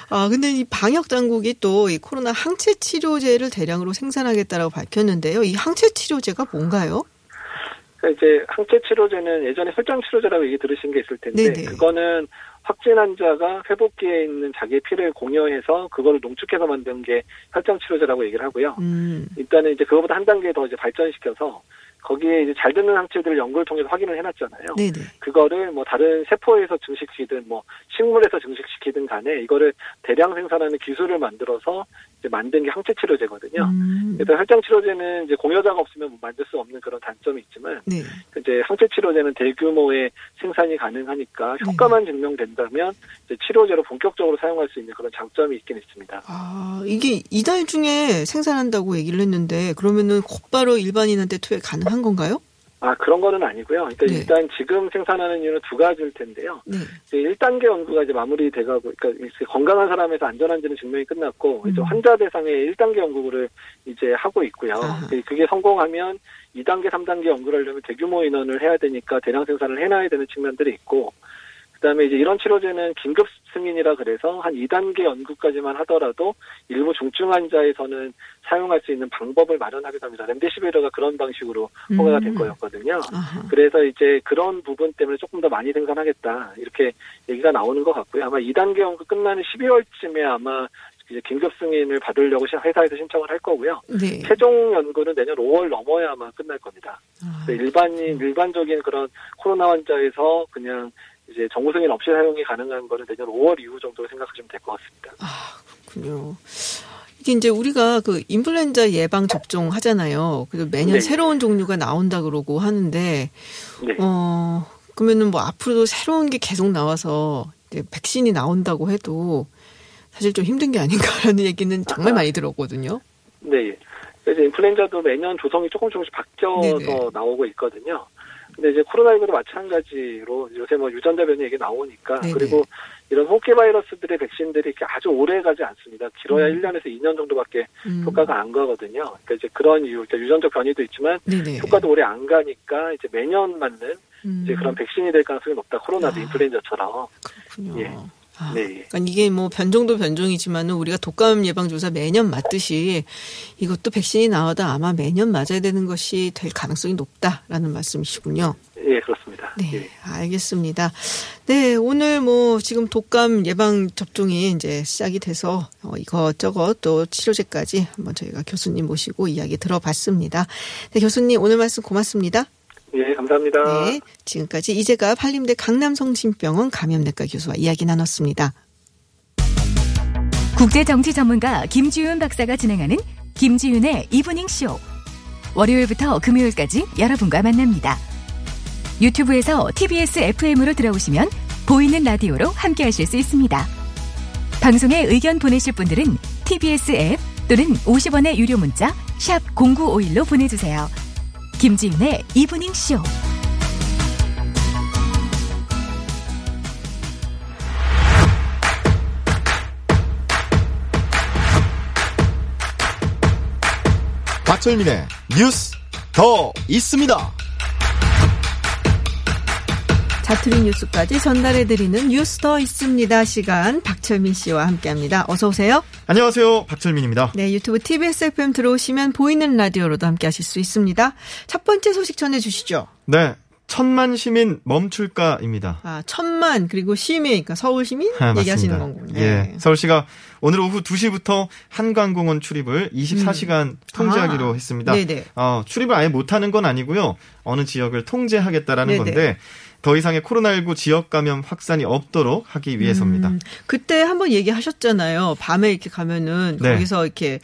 아, 근데 이 방역 당국이 또 이 코로나 항체 치료제를 대량으로 생산하겠다라고 밝혔는데요. 이 항체 치료제가 뭔가요? 그러니까 이제 항체 치료제는 예전에 혈장 치료제라고 얘기 들으신 게 있을 텐데 네네. 그거는 확진 환자가 회복기에 있는 자기의 피를 공여해서 그거를 농축해서 만든 게 혈장 치료제라고 얘기를 하고요. 음. 일단은 이제 그거보다 한 단계 더 이제 발전시켜서 거기에 이제 잘 듣는 항체들을 연구를 통해서 확인을 해놨잖아요. 네네. 그거를 뭐 다른 세포에서 증식시키든 뭐 식물에서 증식시키든 간에 이거를 대량 생산하는 기술을 만들어서 만든 게 항체 치료제거든요. 음. 그래서 혈장 치료제는 이제 공여자가 없으면 만들 수 없는 그런 단점이 있지만 네. 이제 항체 치료제는 대규모의 생산이 가능하니까 네. 효과만 증명된다면 이제 치료제로 본격적으로 사용할 수 있는 그런 장점이 있긴 있습니다. 아, 이게 이달 중에 생산한다고 얘기를 했는데 그러면은 곧바로 일반인한테 투여 가능한 건가요? 아 그런 거는 아니고요. 그러니까 네. 일단 지금 생산하는 이유는 두 가지일 텐데요. 네. 이제 1단계 연구가 이제 마무리돼가고, 그러니까 이제 건강한 사람에서 안전한지는 증명이 끝났고, 이제 음. 환자 대상의 1단계 연구를 이제 하고 있고요. 아하. 그- 그게 성공하면 2단계, 3단계 연구를 하려면 대규모 인원을 해야 되니까 대량 생산을 해놔야 되는 측면들이 있고, 그다음에 이제 이런 치료제는 긴급 승인이라 그래서 한 2단계 연구까지만 하더라도 일부 중증 환자에서는 사용할 수 있는 방법을 마련하기도 합니다. 렘데시비르가 그런 방식으로 허가가 된 음. 거였거든요. 아하. 그래서 이제 그런 부분 때문에 조금 더 많이 생산하겠다 이렇게 얘기가 나오는 것 같고요. 아마 2단계 연구 끝나는 12월쯤에 아마 이제 긴급 승인을 받으려고 시- 회사에서 신청을 할 거고요. 네. 최종 연구는 내년 5월 넘어야 아마 끝날 겁니다. 아, 일반인 일반적인 그런 코로나 환자에서 그냥 이제 정부 승인 없이 사용이 가능한 거는 내년 5월 이후 정도로 생각하시면 될 것 같습니다. 아, 그렇군요. 이게 이제 우리가 그 인플루엔자 예방 접종 하잖아요. 그래서 매년 네. 새로운 종류가 나온다 그러고 하는데 네. 어 그러면은 뭐 앞으로도 새로운 게 계속 나와서 이제 백신이 나온다고 해도 사실 좀 힘든 게 아닌가라는 얘기는 정말 많이 들었거든요. 네. 그래서 인플루엔자도 매년 조성이 조금 조금씩 바뀌어서 네네. 나오고 있거든요. 근데 이제 코로나19도 마찬가지로 요새 뭐 유전자 변이 얘기 나오니까 네네. 그리고 이런 호흡기 바이러스들의 백신들이 이렇게 아주 오래 가지 않습니다. 길어야 음. 1년에서 2년 정도밖에 음. 효과가 안 가거든요. 그러니까 이제 그런 이유, 그러니까 유전적 변이도 있지만 네네. 효과도 오래 안 가니까 이제 매년 맞는 음. 이제 그런 백신이 될 가능성이 높다. 코로나도 아. 인플루엔자처럼. 그렇군요. 예. 아, 네. 그러니까 이게 뭐 변종도 변종이지만은 우리가 독감 예방 주사 매년 맞듯이 이것도 백신이 나와도 아마 매년 맞아야 되는 것이 될 가능성이 높다라는 말씀이시군요. 예, 그렇습니다. 네, 예. 알겠습니다. 네, 오늘 뭐 지금 독감 예방 접종이 이제 시작이 돼서 어, 이것저것 또 치료제까지 한번 저희가 교수님 모시고 이야기 들어봤습니다. 네, 교수님 오늘 말씀 고맙습니다. 예, 감사합니다. 네, 지금까지 이재갑 한림대 강남성심병원 감염내과 교수와 이야기 나눴습니다. 국제정치 전문가 김지윤 박사가 진행하는 김지윤의 이브닝 쇼. 월요일부터 금요일까지 여러분과 만납니다. 유튜브에서 TBS FM으로 들어오시면 보이는 라디오로 함께 하실 수 있습니다. 방송에 의견 보내실 분들은 TBS 앱 또는 50원의 유료 문자 샵 0951로 보내주세요. 김지윤의 이브닝 쇼. 박철민의 뉴스 더 있습니다. 자투리 뉴스까지 전달해드리는 뉴스 더 있습니다. 시간 박철민 씨와 함께합니다. 어서 오세요. 안녕하세요. 박철민입니다. 네, 유튜브 TBS FM 들어오시면 보이는 라디오로도 함께하실 수 있습니다. 첫 번째 소식 전해주시죠. 네. 천만 시민 멈출까입니다. 아, 천만 그리고 시민, 그러니까 서울 시민 아, 얘기하시는. 거군요. 예. 네. 서울시가 오늘 오후 2시부터 한강공원 출입을 24시간 통제하기로 아, 했습니다. 네네. 어, 출입을 아예 못 하는 건 아니고요. 어느 지역을 통제하겠다라는 네네. 건데 더 이상의 코로나19 지역 감염 확산이 없도록 하기 위해서입니다. 음, 그때 한번 얘기하셨잖아요. 밤에 이렇게 가면은 네. 거기서 이렇게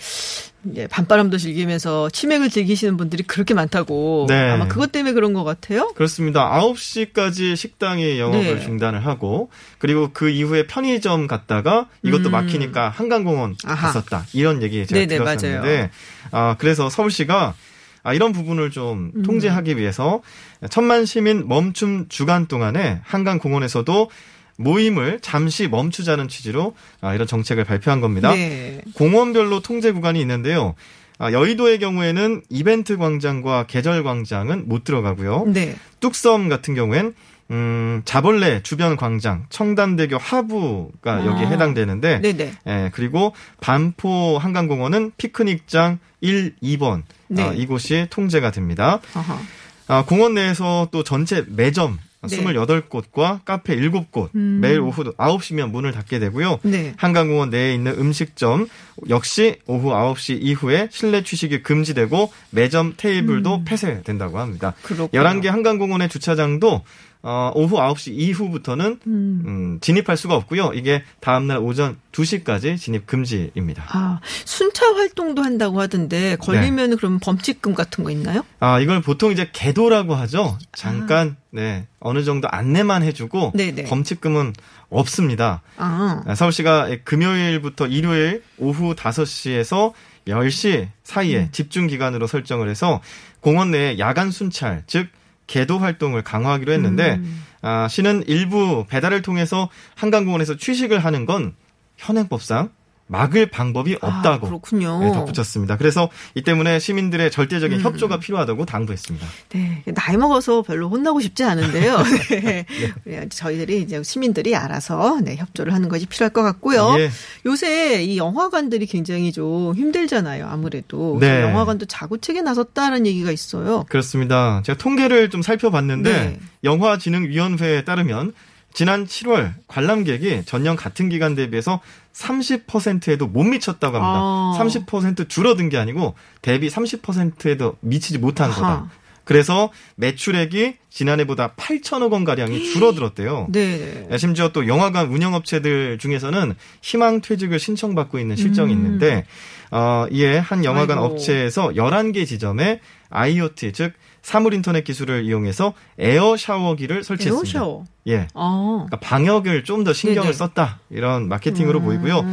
이제 밤바람도 즐기면서 치맥을 즐기시는 분들이 그렇게 많다고. 네. 아마 그것 때문에 그런 것 같아요. 그렇습니다. 9시까지 식당이 영업을 네. 중단을 하고 그리고 그 이후에 편의점 갔다가 이것도 음. 막히니까 한강공원 아하. 갔었다. 이런 얘기 제가 네네, 들었었는데 아 그래서 서울시가 아, 이런 부분을 좀 음. 통제하기 위해서 천만 시민 멈춤 주간 동안에 한강 공원에서도 모임을 잠시 멈추자는 취지로 아, 이런 정책을 발표한 겁니다. 네. 공원별로 통제 구간이 있는데요. 아, 여의도의 경우에는 이벤트 광장과 계절 광장은 못 들어가고요. 네. 뚝섬 같은 경우엔 음, 자벌레 주변 광장, 청담대교 하부가 여기에 아. 해당되는데 네네. 예, 그리고 반포 한강공원은 피크닉장 1, 2번 네. 아, 이곳이 통제가 됩니다. 아하. 아, 공원 내에서 또 전체 매점 네. 28곳과 카페 7곳 음. 매일 오후 9시면 문을 닫게 되고요. 네. 한강공원 내에 있는 음식점 역시 오후 9시 이후에 실내 취식이 금지되고 매점 테이블도 폐쇄된다고 합니다. 음. 그렇군요. 11개 한강공원의 주차장도 어, 오후 9시 이후부터는 음. 음, 진입할 수가 없고요. 이게 다음날 오전 2시까지 진입 금지입니다. 아, 순차 활동도 한다고 하던데 걸리면 그럼 범칙금 같은 거 있나요? 아, 이걸 보통 이제 개도라고 하죠. 잠깐, 네, 어느 정도 안내만 해주고, 네네. 범칙금은 없습니다. 아. 아, 서울시가 금요일부터 일요일 오후 5시에서 10시 사이에 음. 집중 기간으로 설정을 해서 공원 내에 야간 순찰, 즉, 개도 활동을 강화하기로 했는데, 음. 아, 시는 일부 배달을 통해서 한강공원에서 취식을 하는 건 현행법상 막을 방법이 아, 없다고 그렇군요. 네, 덧붙였습니다. 그래서 이 때문에 시민들의 절대적인 음. 협조가 필요하다고 당부했습니다. 네, 나이 먹어서 별로 혼나고 싶지 않은데요. 네. 그냥 저희들이 이제 시민들이 알아서 네, 협조를 하는 것이 필요할 것 같고요. 예. 요새 이 영화관들이 굉장히 좀 힘들잖아요. 아무래도 네. 영화관도 자구책에 나섰다는 얘기가 있어요. 그렇습니다. 제가 통계를 좀 살펴봤는데 네. 영화진흥위원회에 따르면 지난 7월 관람객이 전년 같은 기간 대비해서 30%에도 못 미쳤다고 합니다. 아. 30% 줄어든 게 아니고 대비 30%에도 미치지 못한 아하. 거다. 그래서 매출액이 지난해보다 8천억 원 가량이 줄어들었대요. 네. 심지어 또 영화관 운영업체들 중에서는 희망 퇴직을 신청받고 있는 실정이 음. 있는데 어, 이에 한 영화관 아이고. 업체에서 11개 지점에 IoT 즉 사물 인터넷 기술을 이용해서 에어 샤워기를 설치했습니다. 에어 샤워. 예. 아. 그러니까 방역을 좀 더 신경을 네네. 썼다 이런 마케팅으로 음. 보이고요.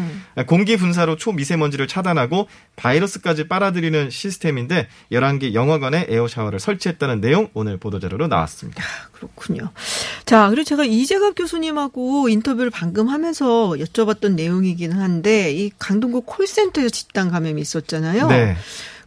공기 분사로 초미세먼지를 차단하고 바이러스까지 빨아들이는 시스템인데 11개 영화관에 air shower를 설치했다는 내용 오늘 보도 자료로 나왔습니다. 그렇군요. 자, 그리고 제가 이재갑 교수님하고 인터뷰를 방금 하면서 여쭤봤던 내용이기는 한데 이 강동구 콜센터에서 집단 감염이 있었잖아요. 네.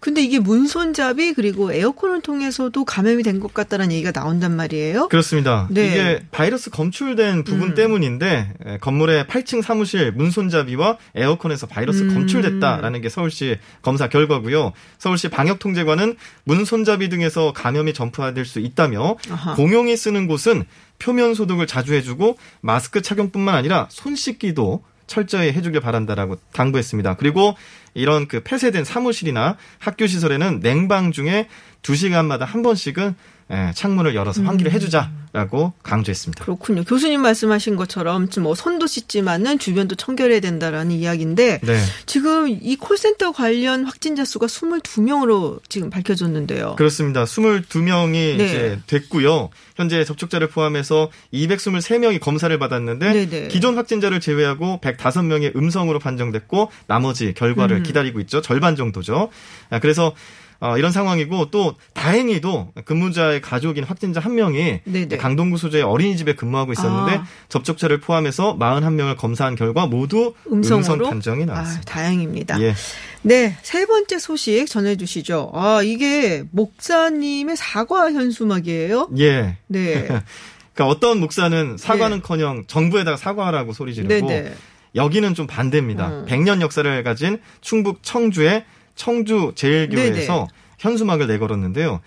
근데 이게 문손잡이 그리고 에어컨을 통해서도 감염이 된 것 같다는 얘기가 나온단 말이에요. 그렇습니다. 네. 이게 바이러스 검출된 부분 음. 때문인데 에, 건물의 8층 사무실 문손잡이와 에어컨에서 바이러스 음. 검출됐다라는 게 서울시 검사 결과고요. 서울시 방역통제관은 문손잡이 등에서 감염이 전파될 수 있다며 아하. 공용이 쓰는 곳은 표면 소독을 자주 해주고 마스크 착용뿐만 아니라 손 씻기도 철저히 해주길 바란다라고 당부했습니다. 그리고 이런 그 폐쇄된 사무실이나 학교 시설에는 냉방 중에 2시간마다 한 번씩은 예, 창문을 열어서 환기를 해주자라고 강조했습니다. 그렇군요. 교수님 말씀하신 것처럼 뭐 손도 씻지만은 주변도 청결해야 된다라는 이야기인데 네. 지금 이 콜센터 관련 확진자 수가 22명으로 지금 밝혀졌는데요. 그렇습니다. 22명이 네. 이제 됐고요. 현재 접촉자를 포함해서 223명이 검사를 받았는데 네네. 기존 확진자를 제외하고 105명이 음성으로 판정됐고 나머지 결과를 음. 기다리고 있죠. 절반 정도죠. 아, 그래서 어, 이런 상황이고 또 다행히도 근무자의 가족인 확진자 한 명이 네네. 강동구 소재의 어린이집에 근무하고 있었는데 아. 접촉자를 포함해서 41명을 검사한 결과 모두 음성으로 음성 판정이 아, 나왔습니다. 다행입니다. 예. 네, 세 번째 소식 전해 주시죠. 아, 이게 목사님의 사과 현수막이에요. 예. 네, 그러니까 어떤 목사는 사과는커녕 정부에다가 사과하라고 소리 지르고 네네. 여기는 좀 반대입니다. 음. 100년 역사를 가진 충북 청주의 청주 제일교회에서. 현수막을 내걸었는데요.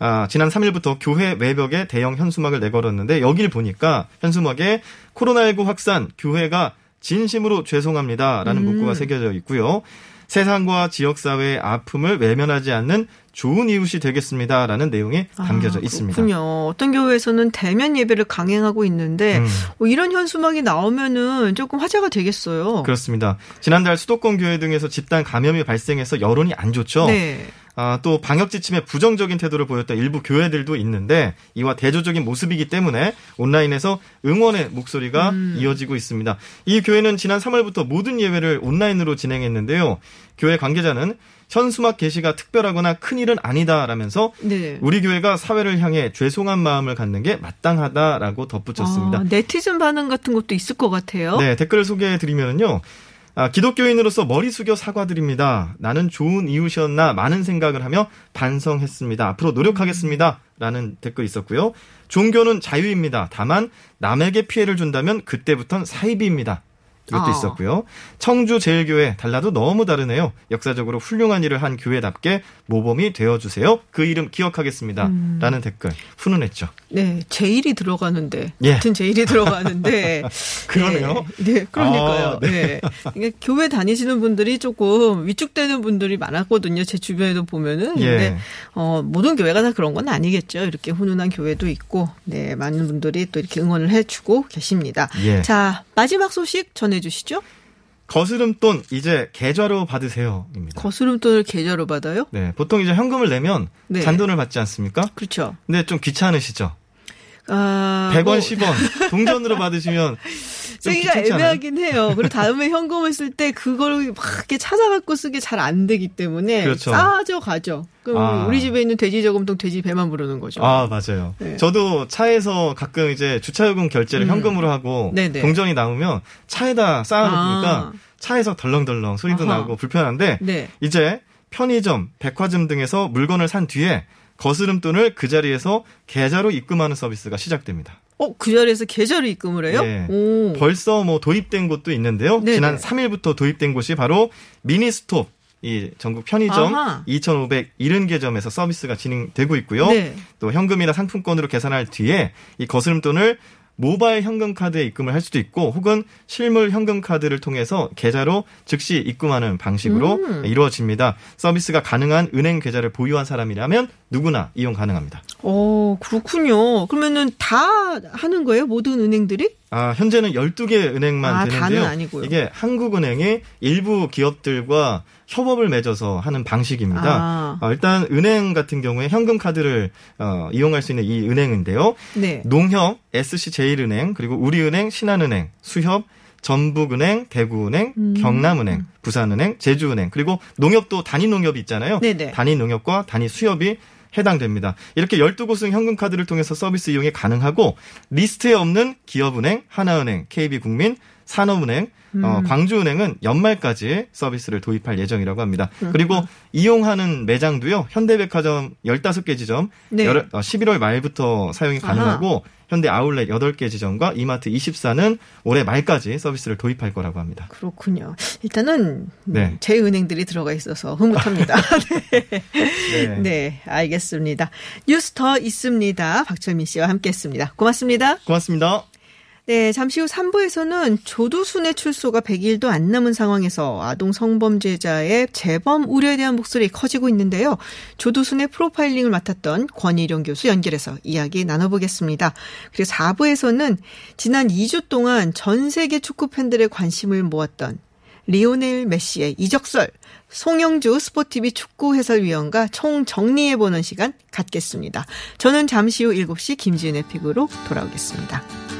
아, 지난 3일부터 교회 외벽에 대형 현수막을 내걸었는데 여길 보니까 현수막에 코로나19 확산 교회가 진심으로 죄송합니다라는 음. 문구가 새겨져 있고요. 세상과 지역사회의 아픔을 외면하지 않는 좋은 이웃이 되겠습니다라는 내용이 담겨져 아, 있습니다. 그렇군요. 어떤 교회에서는 대면 예배를 강행하고 있는데 음. 뭐 이런 현수막이 나오면은 조금 화제가 되겠어요. 그렇습니다. 지난달 수도권 교회 등에서 집단 감염이 발생해서 여론이 안 좋죠. 네. 아, 또 방역 지침에 부정적인 태도를 보였던 일부 교회들도 있는데 이와 대조적인 모습이기 때문에 온라인에서 응원의 목소리가 음. 이어지고 있습니다. 이 교회는 지난 3월부터 모든 예배를 온라인으로 진행했는데요. 교회 관계자는 현수막 게시가 특별하거나 큰 일은 아니다라면서 네. 우리 교회가 사회를 향해 죄송한 마음을 갖는 게 마땅하다라고 덧붙였습니다. 아, 네티즌 반응 같은 것도 있을 것 같아요. 네, 댓글을 소개해 드리면요. 아, 기독교인으로서 머리 숙여 사과드립니다. 나는 좋은 이웃이었나 많은 생각을 하며 반성했습니다. 앞으로 노력하겠습니다. 라는 댓글이 있었고요. 종교는 자유입니다. 다만 남에게 피해를 준다면 그때부턴 사이비입니다. 이것도 아. 있었고요. 청주 제일교회 달라도 너무 다르네요. 역사적으로 훌륭한 일을 한 교회답게 모범이 되어주세요. 그 이름 기억하겠습니다. 음. 라는 댓글 훈훈했죠. 네, 제일이 들어가는데 예. 같은 제일이 들어가는데 그러네요. 네, 네, 그러니까요. 아, 네. 네. 교회 다니시는 분들이 조금 위축되는 분들이 많았거든요. 제 주변에도 보면은. 예. 근데 어, 모든 교회가 다 그런 건 아니겠죠. 이렇게 훈훈한 교회도 있고, 네, 많은 분들이 또 이렇게 응원을 해주고 계십니다. 예. 자, 마지막 소식 전해 주시죠. 거스름돈 이제 계좌로 받으세요입니다. 거스름돈을 계좌로 받아요? 네, 보통 이제 현금을 내면 네. 잔돈을 받지 않습니까? 그렇죠. 근데 좀 귀찮으시죠? 아, 100원, 뭐, 10원 동전으로 받으시면 좀 쓰기가? 애매하긴 해요. 그리고 다음에 현금을 쓸 때 그걸 막 이렇게 찾아갖고 쓰기 잘 안 되기 때문에 그렇죠. 싸져 가죠. 그럼 아. 우리 집에 있는 돼지 저금통 돼지 배만 부르는 거죠. 아, 맞아요. 네. 저도 차에서 가끔 이제 주차요금 결제를 음. 현금으로 하고 네네. 동전이 남으면 차에다 쌓아놓으니까 아. 차에서 덜렁덜렁 소리도 아하. 나고 불편한데 네. 이제 편의점, 백화점 등에서 물건을 산 뒤에 거스름돈을 그 자리에서 계좌로 입금하는 서비스가 시작됩니다. 어, 그 자리에서 계좌를 입금을 해요? 예. 오. 벌써 뭐 도입된 곳도 있는데요. 네네. 지난 3일부터 도입된 곳이 바로 미니스톱 이 전국 편의점 아하. 2,570개 점에서 서비스가 진행되고 있고요. 네. 또 현금이나 상품권으로 계산할 뒤에 이 거스름돈을 모바일 현금 카드에 입금을 할 수도 있고 혹은 실물 현금 카드를 통해서 계좌로 즉시 입금하는 방식으로 음. 이루어집니다. 서비스가 가능한 은행 계좌를 보유한 사람이라면 누구나 이용 가능합니다. 오, 그렇군요. 그러면은 다 하는 거예요? 모든 은행들이? 아, 현재는 12개 은행만 아, 되는데요. 다는 아니고요. 이게 한국은행이 일부 기업들과 협업을 맺어서 하는 방식입니다. 아. 어, 일단 은행 같은 경우에 현금 카드를 어, 이용할 수 있는 이 은행인데요. 네. 농협, SC제일은행, 그리고 우리은행, 신한은행, 수협, 전북은행, 대구은행, 음. 경남은행, 부산은행, 제주은행, 그리고 농협도 단위 농협이 있잖아요. 네네. 단위 농협과 단위 수협이 해당됩니다. 이렇게 12곳은 현금카드를 통해서 서비스 이용이 가능하고 리스트에 없는 기업은행, 하나은행, KB국민, 산업은행, 음. 어, 광주은행은 연말까지 서비스를 도입할 예정이라고 합니다. 그리고 이용하는 매장도요. 현대백화점 15개 지점 네. 열- 어, 11월 말부터 사용이 가능하고 현대 아울렛 8개 지점과 이마트 24는 올해 말까지 서비스를 도입할 거라고 합니다. 그렇군요. 일단은 음, 네. 제 은행들이 들어가 있어서 흐뭇합니다. 네. 네. 네, 알겠습니다. 뉴스 더 있습니다. 박철민 씨와 함께했습니다. 고맙습니다. 고맙습니다. 네, 잠시 후 3부에서는 조두순의 출소가 100일도 안 남은 상황에서 아동 성범죄자의 재범 우려에 대한 목소리 커지고 있는데요. 조두순의 프로파일링을 맡았던 권일용 교수 연결해서 이야기 나눠보겠습니다. 그리고 4부에서는 지난 2주 동안 전 세계 축구 팬들의 관심을 모았던 리오넬 메시의 이적설, 송영주 스포티비 축구 해설위원과 총 정리해보는 시간 갖겠습니다. 저는 잠시 후 7시 김지은의 픽으로 돌아오겠습니다.